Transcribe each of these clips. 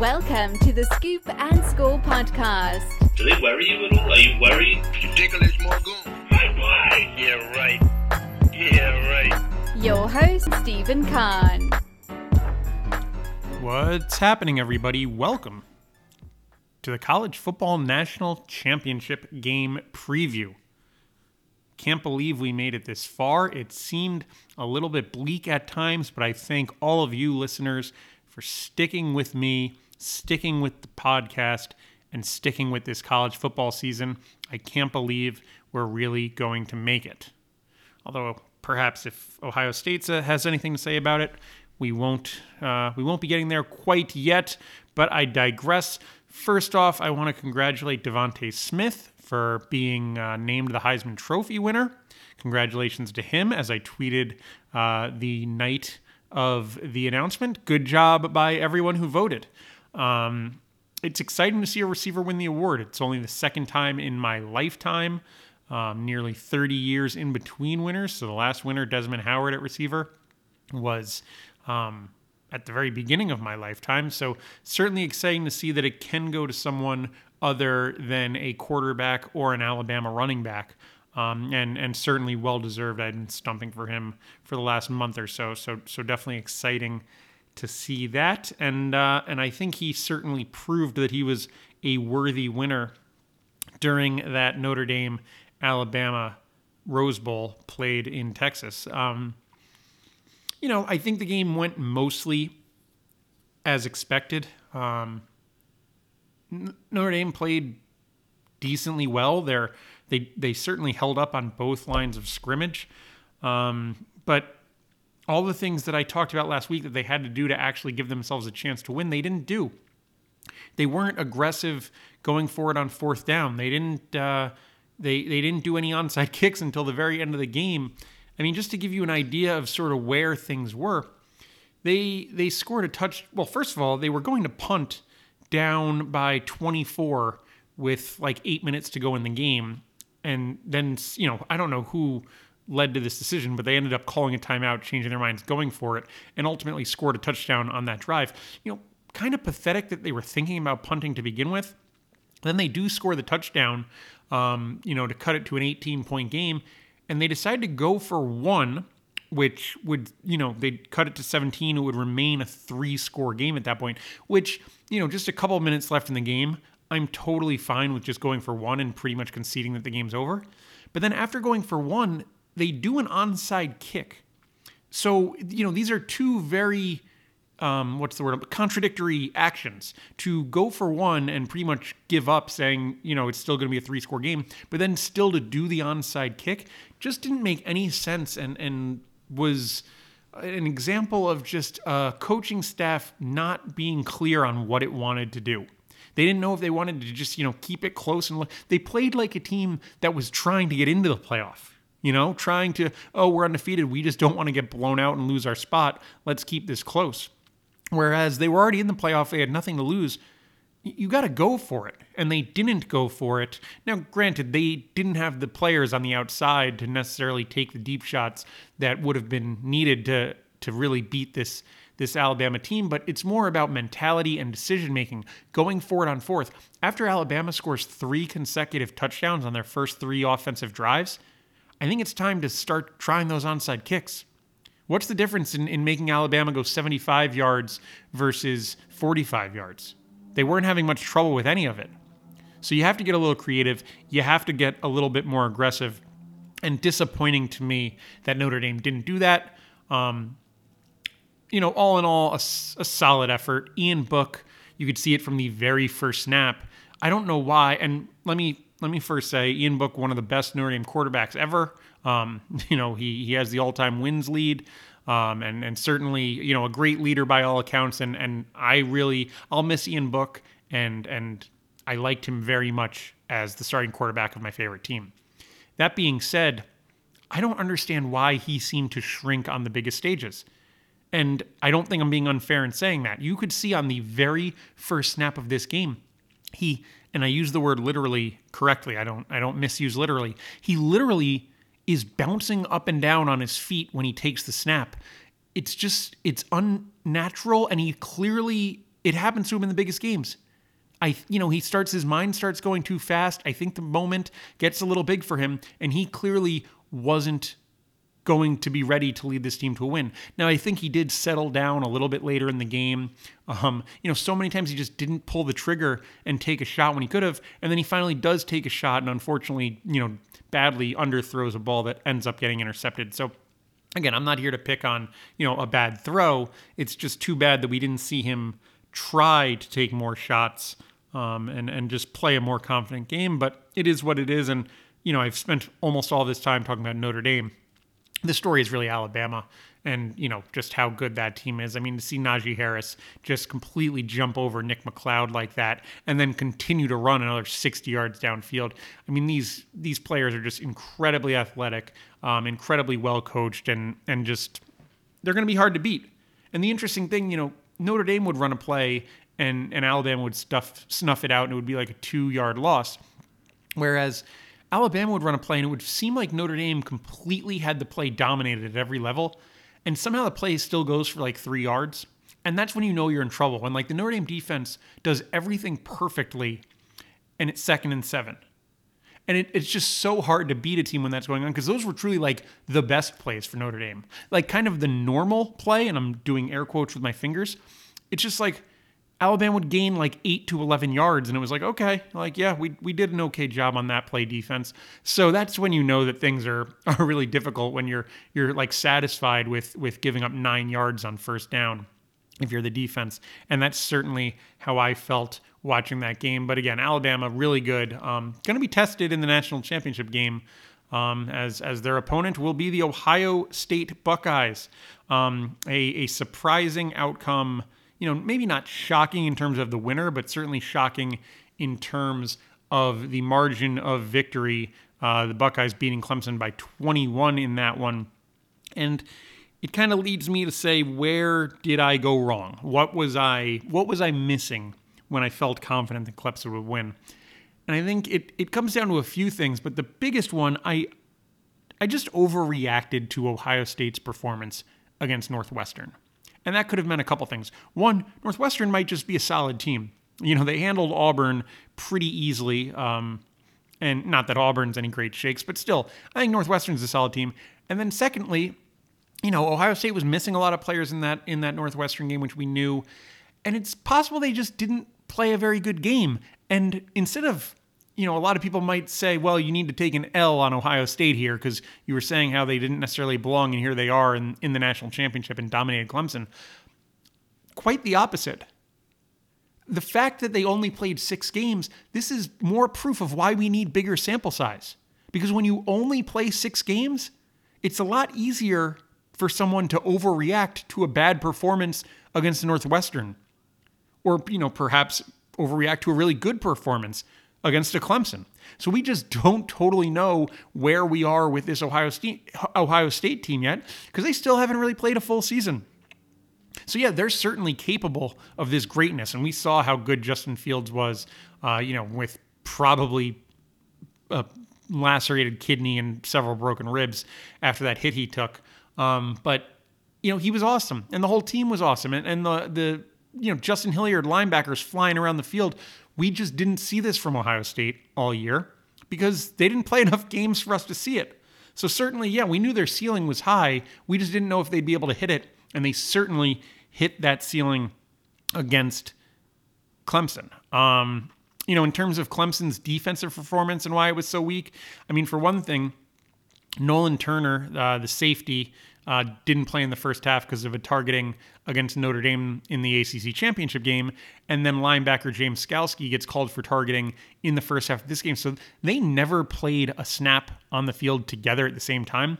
Welcome to the Scoop and Score podcast. Do they worry you at all? Are you worried? Ridiculous Morgan. My boy! Yeah, right. Yeah, right. Your host, Stephen Kahn. What's happening, everybody? Welcome to the College Football National Championship game preview. Can't believe we made it this far. It seemed a little bit bleak at times, but I thank all of you listeners for sticking with me, sticking with the podcast, and sticking with this college football season. I can't believe we're really going to make it. Although perhaps if Ohio State has anything to say about it, we won't uh, we won't be getting there quite yet. But I digress. First off, I want to congratulate DeVonta Smith for being uh, named the Heisman Trophy winner. Congratulations to him, as I tweeted uh, the night of the announcement. Good job by everyone who voted. Um, it's exciting to see a receiver win the award. It's only the second time in my lifetime, um, nearly 30 years in between winners. So the last winner, Desmond Howard at receiver, was um, at the very beginning of my lifetime. So certainly exciting to see that it can go to someone other than a quarterback or an Alabama running back. Um, and and certainly well deserved. I've been stumping for him for the last month or so. So so definitely exciting to see that. And uh, and I think he certainly proved that he was a worthy winner during that Notre Dame Alabama Rose Bowl played in Texas. Um, you know, I think the game went mostly as expected. Um, Notre Dame played decently well. They're, they they certainly held up on both lines of scrimmage, um, but all the things that I talked about last week that they had to do to actually give themselves a chance to win, they didn't do. They weren't aggressive going forward on fourth down. They didn't. Uh, they they didn't do any onside kicks until the very end of the game. I mean, just to give you an idea of sort of where things were, they they scored a touch. Well, first of all, they were going to punt down by 24 with like eight minutes to go in the game, and then you know I don't know who led to this decision, but they ended up calling a timeout, changing their minds, going for it, and ultimately scored a touchdown on that drive. You know, kind of pathetic that they were thinking about punting to begin with. Then they do score the touchdown, um, you know, to cut it to an 18 point game and they decide to go for one, which would, you know, they'd cut it to 17. It would remain a three score game at that point, which, you know, just a couple minutes left in the game. I'm totally fine with just going for one and pretty much conceding that the game's over. But then after going for one, they do an onside kick. So, you know, these are two very um, what's the word contradictory actions to go for one and pretty much give up saying you know it's still going to be a three score game but then still to do the onside kick just didn't make any sense and and was an example of just a coaching staff not being clear on what it wanted to do they didn't know if they wanted to just you know keep it close and look. they played like a team that was trying to get into the playoff you know trying to oh we're undefeated we just don't want to get blown out and lose our spot let's keep this close Whereas they were already in the playoff, they had nothing to lose. You got to go for it. And they didn't go for it. Now, granted, they didn't have the players on the outside to necessarily take the deep shots that would have been needed to, to really beat this, this Alabama team, but it's more about mentality and decision making going forward on fourth. After Alabama scores three consecutive touchdowns on their first three offensive drives, I think it's time to start trying those onside kicks. What's the difference in, in making Alabama go 75 yards versus 45 yards? They weren't having much trouble with any of it. So you have to get a little creative. You have to get a little bit more aggressive. And disappointing to me that Notre Dame didn't do that. Um, you know, all in all, a, a solid effort. Ian Book, you could see it from the very first snap. I don't know why. And let me let me first say, Ian Book, one of the best Notre Dame quarterbacks ever. Um, you know, he he has the all-time wins lead. Um, and and certainly you know a great leader by all accounts and and I really I'll miss Ian Book and and I liked him very much as the starting quarterback of my favorite team. That being said, I don't understand why he seemed to shrink on the biggest stages. And I don't think I'm being unfair in saying that. You could see on the very first snap of this game, he and I use the word literally correctly. I don't I don't misuse literally. He literally is bouncing up and down on his feet when he takes the snap. It's just it's unnatural and he clearly it happens to him in the biggest games. I, you know, he starts his mind starts going too fast. I think the moment gets a little big for him, and he clearly wasn't going to be ready to lead this team to a win. Now, I think he did settle down a little bit later in the game. Um, you know, so many times he just didn't pull the trigger and take a shot when he could have, and then he finally does take a shot, and unfortunately, you know, badly underthrows a ball that ends up getting intercepted. So again, I'm not here to pick on, you know, a bad throw. It's just too bad that we didn't see him try to take more shots um, and and just play a more confident game. But it is what it is, and you know, I've spent almost all this time talking about Notre Dame. The story is really Alabama and you know just how good that team is. I mean, to see Najee Harris just completely jump over Nick McCloud like that, and then continue to run another 60 yards downfield. I mean, these these players are just incredibly athletic, um, incredibly well coached, and and just they're going to be hard to beat. And the interesting thing, you know, Notre Dame would run a play, and and Alabama would stuff snuff it out, and it would be like a two yard loss, whereas Alabama would run a play and it would seem like Notre Dame completely had the play dominated at every level and somehow the play still goes for like three yards. And that's when you know you're in trouble. When like the Notre Dame defense does everything perfectly and it's second and seven. And it, it's just so hard to beat a team when that's going on because those were truly like the best plays for Notre Dame. Like kind of the normal play, and I'm doing air quotes with my fingers. It's just like Alabama would gain like eight to 11 yards. And it was like, okay, like, yeah, we, we did an okay job on that play defense. So that's when you know that things are, are really difficult when you're, you're like satisfied with, with giving up nine yards on first down if you're the defense. And that's certainly how I felt watching that game. But again, Alabama really good. Um, going to be tested in the national championship game. Um, as as their opponent will be the Ohio State Buckeyes. Um, a, a surprising outcome you know, maybe not shocking in terms of the winner, but certainly shocking in terms of the margin of victory. Uh, the Buckeyes beating Clemson by 21 in that one. And it kind of leads me to say, where did I go wrong? What was I what was I missing when I felt confident that Clemson would win? And I think it, it comes down to a few things, but the biggest one, I I just overreacted to Ohio State's performance against Northwestern. And that could have meant a couple things. One, Northwestern might just be a solid team. You know, they handled Auburn pretty easily. Um, and not that Auburn's any great shakes, but still, I think Northwestern's a solid team. And then secondly, you know, Ohio State was missing a lot of players in that in that Northwestern game, which we knew. And it's possible they just didn't play a very good game. And instead of you know, a lot of people might say, well, you need to take an L on Ohio State here because you were saying how they didn't necessarily belong, and here they are in, in the national championship and dominated Clemson. Quite the opposite. The fact that they only played six games, this is more proof of why we need bigger sample size. Because when you only play six games, it's a lot easier for someone to overreact to a bad performance against Northwestern. Or, you know, perhaps overreact to a really good performance against a Clemson. So we just don't totally know where we are with this Ohio State Ohio State team yet because they still haven't really played a full season. So yeah, they're certainly capable of this greatness, and we saw how good Justin Fields was. Uh, you know, with probably a lacerated kidney and several broken ribs after that hit he took. Um, but you know, he was awesome, and the whole team was awesome, and, and the the you know Justin Hilliard linebackers flying around the field we just didn't see this from Ohio State all year because they didn't play enough games for us to see it. So certainly, yeah, we knew their ceiling was high. We just didn't know if they'd be able to hit it, and they certainly hit that ceiling against Clemson. Um, you know, in terms of Clemson's defensive performance and why it was so weak, I mean, for one thing, Nolan Turner, uh, the safety, uh, didn't play in the first half because of a targeting against Notre Dame in the ACC championship game, and then linebacker James Skalski gets called for targeting in the first half of this game. So they never played a snap on the field together at the same time.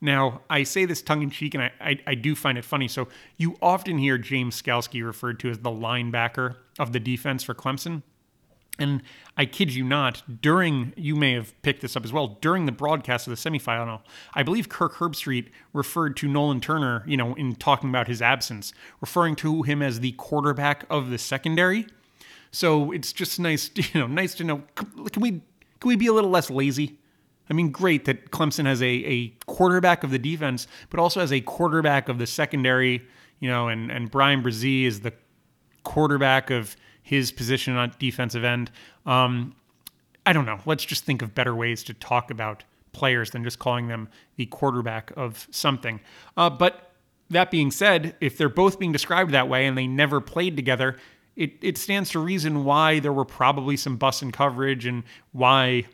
Now, I say this tongue in cheek, and I, I, I, do find it funny. So, you often hear James Skalski referred to as the linebacker of the defense for Clemson. And I kid you not, during, you may have picked this up as well, during the broadcast of the semifinal, I believe Kirk Herbstreit referred to Nolan Turner, you know, in talking about his absence, referring to him as the quarterback of the secondary. So it's just nice, you know, nice to know. Can we, can we be a little less lazy? I mean, great that Clemson has a, a quarterback of the defense, but also has a quarterback of the secondary, you know, and, and Bryan Bresee is the quarterback of his position on defensive end. Um, I don't know. Let's just think of better ways to talk about players than just calling them the quarterback of something. Uh, but that being said, if they're both being described that way and they never played together, it, it stands to reason why there were probably some bus and coverage and why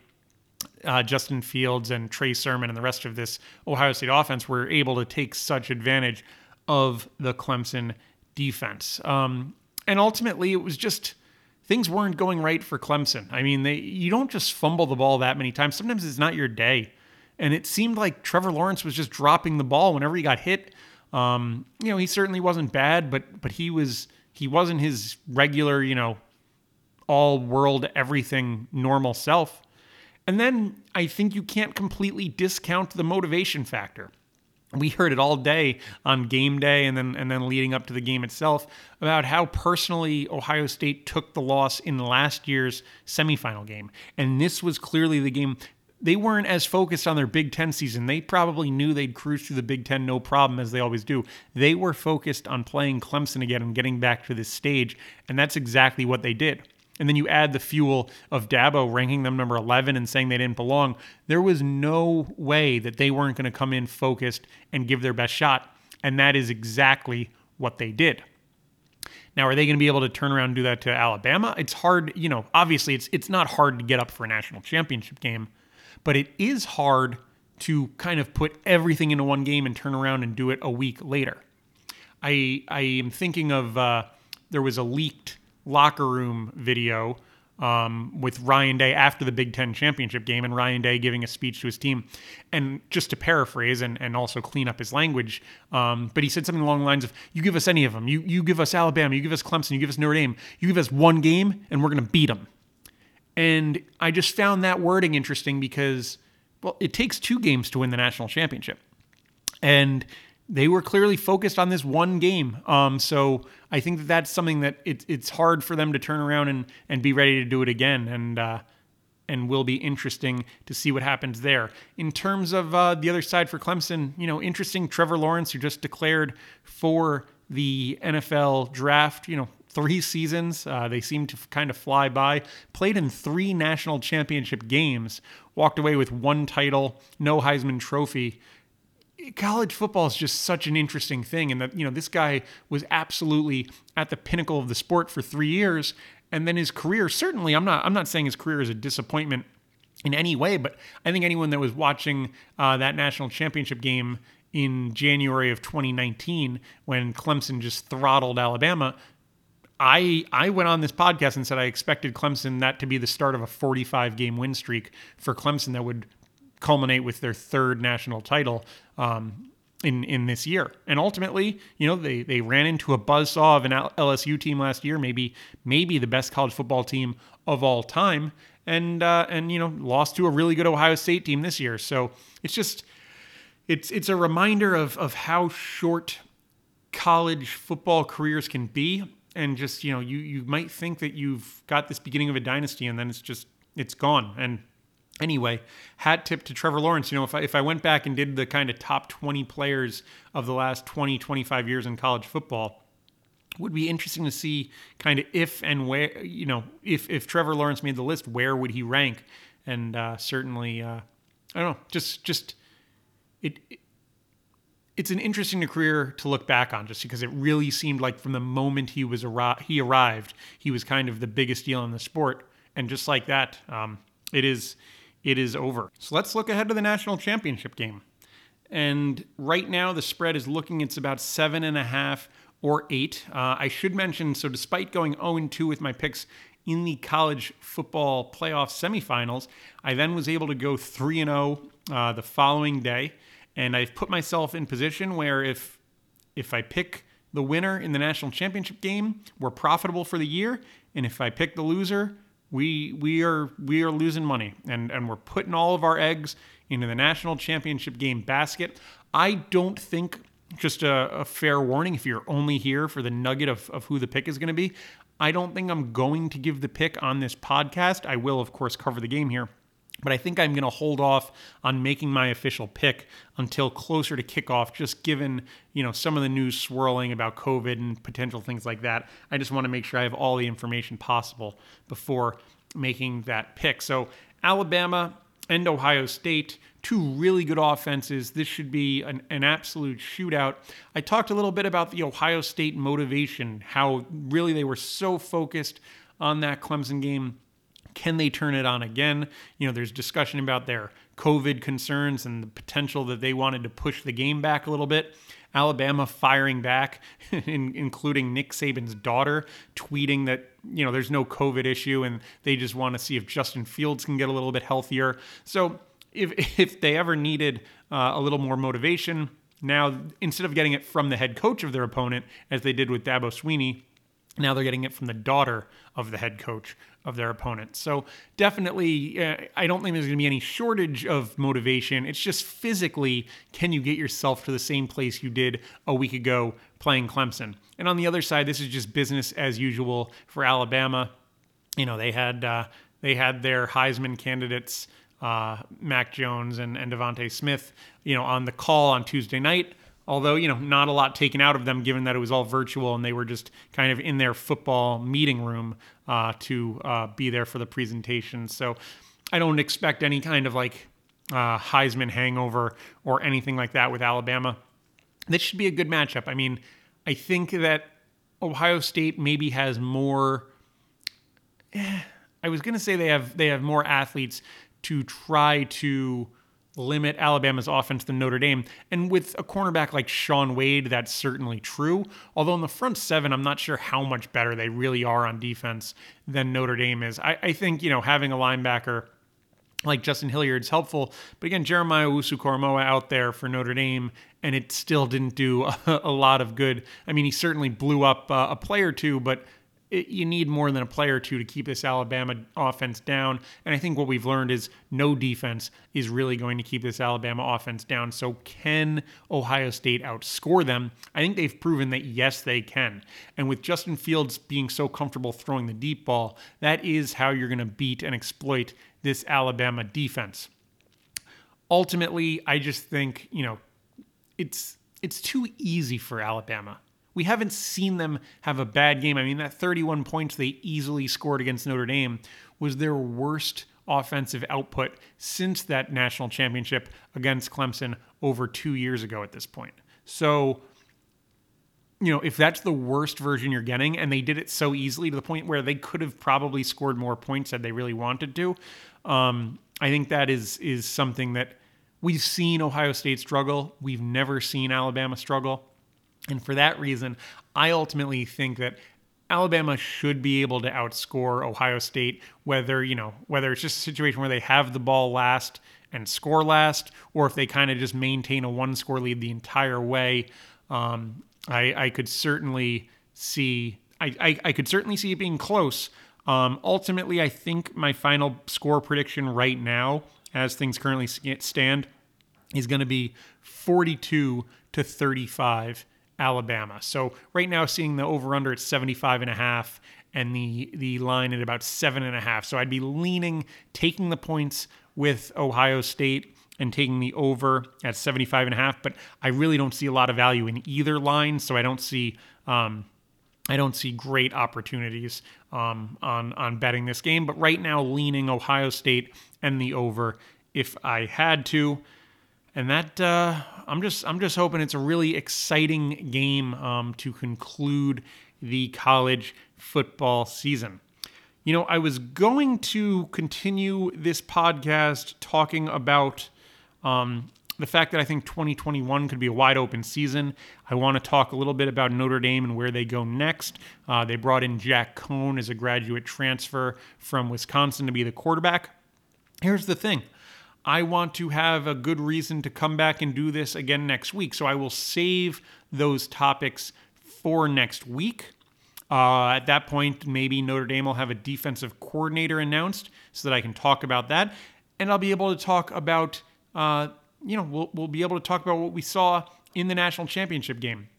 uh, Justin Fields and Trey Sermon and the rest of this Ohio State offense were able to take such advantage of the Clemson defense. Um, and ultimately, it was just things weren't going right for Clemson. I mean, they you don't just fumble the ball that many times. Sometimes it's not your day. And it seemed like Trevor Lawrence was just dropping the ball whenever he got hit. Um, you know, he certainly wasn't bad, but but he was he wasn't his regular, you know, all world everything normal self. And then I think you can't completely discount the motivation factor. We heard it all day on game day and then and then leading up to the game itself about how personally Ohio State took the loss in last year's semifinal game. And this was clearly the game they weren't as focused on their Big Ten season. They probably knew they'd cruise through the Big Ten no problem, as they always do. They were focused on playing Clemson again and getting back to this stage, and that's exactly what they did. And then you add the fuel of Dabo ranking them number 11 and saying they didn't belong. There was no way that they weren't going to come in focused and give their best shot. And that is exactly what they did. Now, are they going to be able to turn around and do that to Alabama? It's hard, you know, obviously it's it's not hard to get up for a national championship game but it is hard to kind of put everything into one game and turn around and do it a week later. I I am thinking of uh, there was a leaked locker room video um, with Ryan Day after the Big Ten championship game, and Ryan Day giving a speech to his team. And just to paraphrase and, and also clean up his language, um, but he said something along the lines of, "You give us any of them. You you give us Alabama. You give us Clemson. You give us Notre Dame. You give us one game, and we're going to beat them." And I just found that wording interesting because, well, it takes two games to win the national championship. And they were clearly focused on this one game. Um, so I think that that's something that it, it's hard for them to turn around and, and be ready to do it again. And, uh, and will be interesting to see what happens there. In terms of uh, the other side for Clemson, you know, interesting. Trevor Lawrence, who just declared for the NFL draft, you know, three seasons. Uh, they seem to kind of fly by. Played in three national championship games. Walked away with one title, no Heisman Trophy. College football is just such an interesting thing, and that you know this guy was absolutely at the pinnacle of the sport for three years, and then his career. Certainly, I'm not. I'm not saying his career is a disappointment in any way, but I think anyone that was watching uh, that national championship game in January of 2019 when Clemson just throttled Alabama I I went on this podcast and said I expected Clemson that to be the start of a 45 game win streak for Clemson that would culminate with their third national title um, in in this year. And ultimately, you know, they they ran into a buzzsaw of an LSU team last year, maybe maybe the best college football team of all time, and uh, and you know lost to a really good Ohio State team this year. So it's just it's it's a reminder of of how short college football careers can be and just you know you you might think that you've got this beginning of a dynasty and then it's just it's gone and anyway hat tip to trevor lawrence. You know if I, if I went back and did the kind of top 20 players of the last 20 25 years in college football would be interesting to see kind of if and where you know if if trevor lawrence made the list where would he rank? And uh, certainly uh, i don't know just just it, it it's an interesting career to look back on just because it really seemed like from the moment he was arri- he arrived he was kind of the biggest deal in the sport. And just like that um, it is it is over. So let's look ahead to the national championship game. And right now the spread is looking it's about seven and a half or eight. Uh, i should mention so despite going 0-2 with my picks in the college football playoff semifinals i then was able to go 3-0 uh, the following day. And I've put myself in position where if if I pick the winner in the national championship game, we're profitable for the year, and if I pick the loser, we we are we are losing money, and and we're putting all of our eggs into the national championship game basket. I don't think just a, a fair warning if you're only here for the nugget of, of who the pick is going to be. I don't think I'm going to give the pick on this podcast. I will, of course, cover the game here but I think I'm going to hold off on making my official pick until closer to kickoff, just given you know some of the news swirling about COVID and potential things like that. I just want to make sure I have all the information possible before making that pick. So Alabama and Ohio State, two really good offenses. This should be an, an absolute shootout. I talked a little bit about the Ohio State motivation, how really they were so focused on that Clemson game can they turn it on again? You know, there's discussion about their COVID concerns and the potential that they wanted to push the game back a little bit. Alabama firing back, including Nick Saban's daughter, tweeting that you know there's no COVID issue and they just want to see if Justin Fields can get a little bit healthier. So if if they ever needed uh, a little more motivation, now instead of getting it from the head coach of their opponent as they did with Dabo Swinney, now they're getting it from the daughter of the head coach of their opponent. So definitely, uh, I don't think there's going to be any shortage of motivation. It's just physically, can you get yourself to the same place you did a week ago playing Clemson? And on the other side, this is just business as usual for Alabama. You know, they had uh, they had their Heisman candidates. Uh, Mac Jones and, and DeVonta Smith, you know, on the call on Tuesday night although you know not a lot taken out of them given that it was all virtual and they were just kind of in their football meeting room uh, to uh, be there for the presentation. So i don't expect any kind of like uh, heisman hangover or anything like that with alabama. This should be a good matchup. I mean i think that ohio state maybe has more eh, i was going to say they have they have more athletes to try to limit Alabama's offense than Notre Dame. And with a cornerback like Shaun Wade, that's certainly true. Although in the front seven, I'm not sure how much better they really are on defense than Notre Dame is. I, I think, you know, having a linebacker like Justin Hilliard is helpful. But again, Jeremiah Owusu-Koramoah out there for Notre Dame, and it still didn't do a, a lot of good. I mean, he certainly blew up uh, a play or two, but it, you need more than a player or two to keep this Alabama offense down. And I think what we've learned is no defense is really going to keep this Alabama offense down. So, can Ohio State outscore them? I think they've proven that yes, they can. And with Justin Fields being so comfortable throwing the deep ball, that is how you're going to beat and exploit this Alabama defense. Ultimately, I just think, you know, it's it's too easy for Alabama we haven't seen them have a bad game. I mean, that 31 points they easily scored against Notre Dame was their worst offensive output since that national championship against Clemson over two years ago at this point. So, you know, if that's the worst version you're getting, and they did it so easily to the point where they could have probably scored more points had they really wanted to, um, I think that is is something that we've seen Ohio State struggle. We've never seen Alabama struggle. And for that reason, I ultimately think that Alabama should be able to outscore Ohio State, whether, you know, whether it's just a situation where they have the ball last and score last, or if they kind of just maintain a one score lead the entire way. Um, I, I could certainly see I, I, I, could certainly see it being close. Um, ultimately, I think my final score prediction right now, as things currently stand, is going to be 42 to 35 Alabama. So right now, seeing the over under at 75 and a half and the the line at about seven and a half. So I'd be leaning taking the points with Ohio State and taking the over at 75 and a half. But I really don't see a lot of value in either line. So I don't see um, I don't see great opportunities um, on on betting this game. But right now, leaning Ohio State and the over if I had to and that uh, I'm just I'm just hoping it's a really exciting game um, to conclude the college football season. You know, I was going to continue this podcast talking about um, the fact that I think 2021 could be a wide open season. I want to talk a little bit about Notre Dame and where they go next. Uh, they brought in Jack Coan as a graduate transfer from Wisconsin to be the quarterback. Here's the thing I want to have a good reason to come back and do this again next week. So I will save those topics for next week. Uh, at that point, maybe Notre Dame will have a defensive coordinator announced so that I can talk about that. And I'll be able to talk about, uh, you know, we'll, we'll be able to talk about what we saw in the national championship game.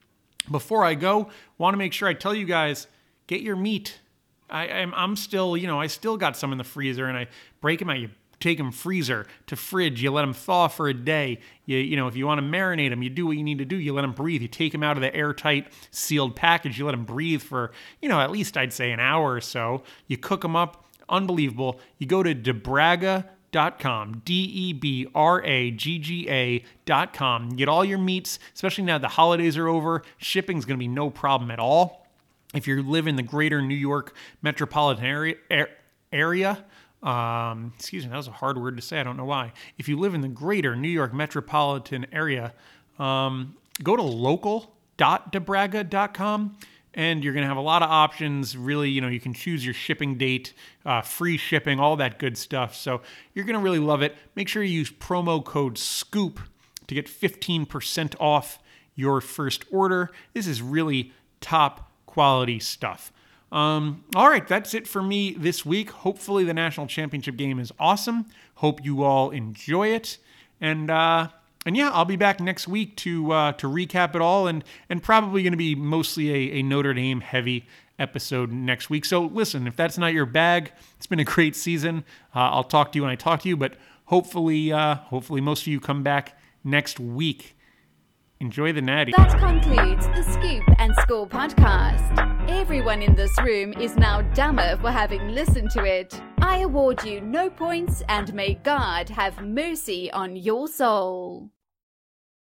Before I go, want to make sure I tell you guys get your meat. I, am I'm, I'm still, you know, I still got some in the freezer and I break them out. You take them freezer to fridge. You let them thaw for a day. You, you know, if you want to marinate them, you do what you need to do. You let them breathe. You take them out of the airtight sealed package. You let them breathe for, you know, at least I'd say an hour or so. You cook them up. Unbelievable. You go to debragga.com, D E B R A G G A dot com. Get all your meats, especially now the holidays are over. Shipping's going to be no problem at all. If you live in the greater New York metropolitan area, area um, excuse me, that was a hard word to say. I don't know why. If you live in the greater New York metropolitan area, um, go to local.debragga.com and you're going to have a lot of options. Really, you know, you can choose your shipping date, uh, free shipping, all that good stuff. So you're going to really love it. Make sure you use promo code SCOOP to get 15% off your first order. This is really top quality stuff. Um, all right, that's it for me this week. Hopefully, the national championship game is awesome. Hope you all enjoy it, and uh, and yeah, I'll be back next week to uh, to recap it all, and and probably going to be mostly a, a Notre Dame heavy episode next week. So listen, if that's not your bag, it's been a great season. Uh, I'll talk to you when I talk to you, but hopefully, uh, hopefully most of you come back next week. Enjoy the natty. That concludes the Scoop and Score podcast. Everyone in this room is now dumber for having listened to it. I award you no points and may God have mercy on your soul.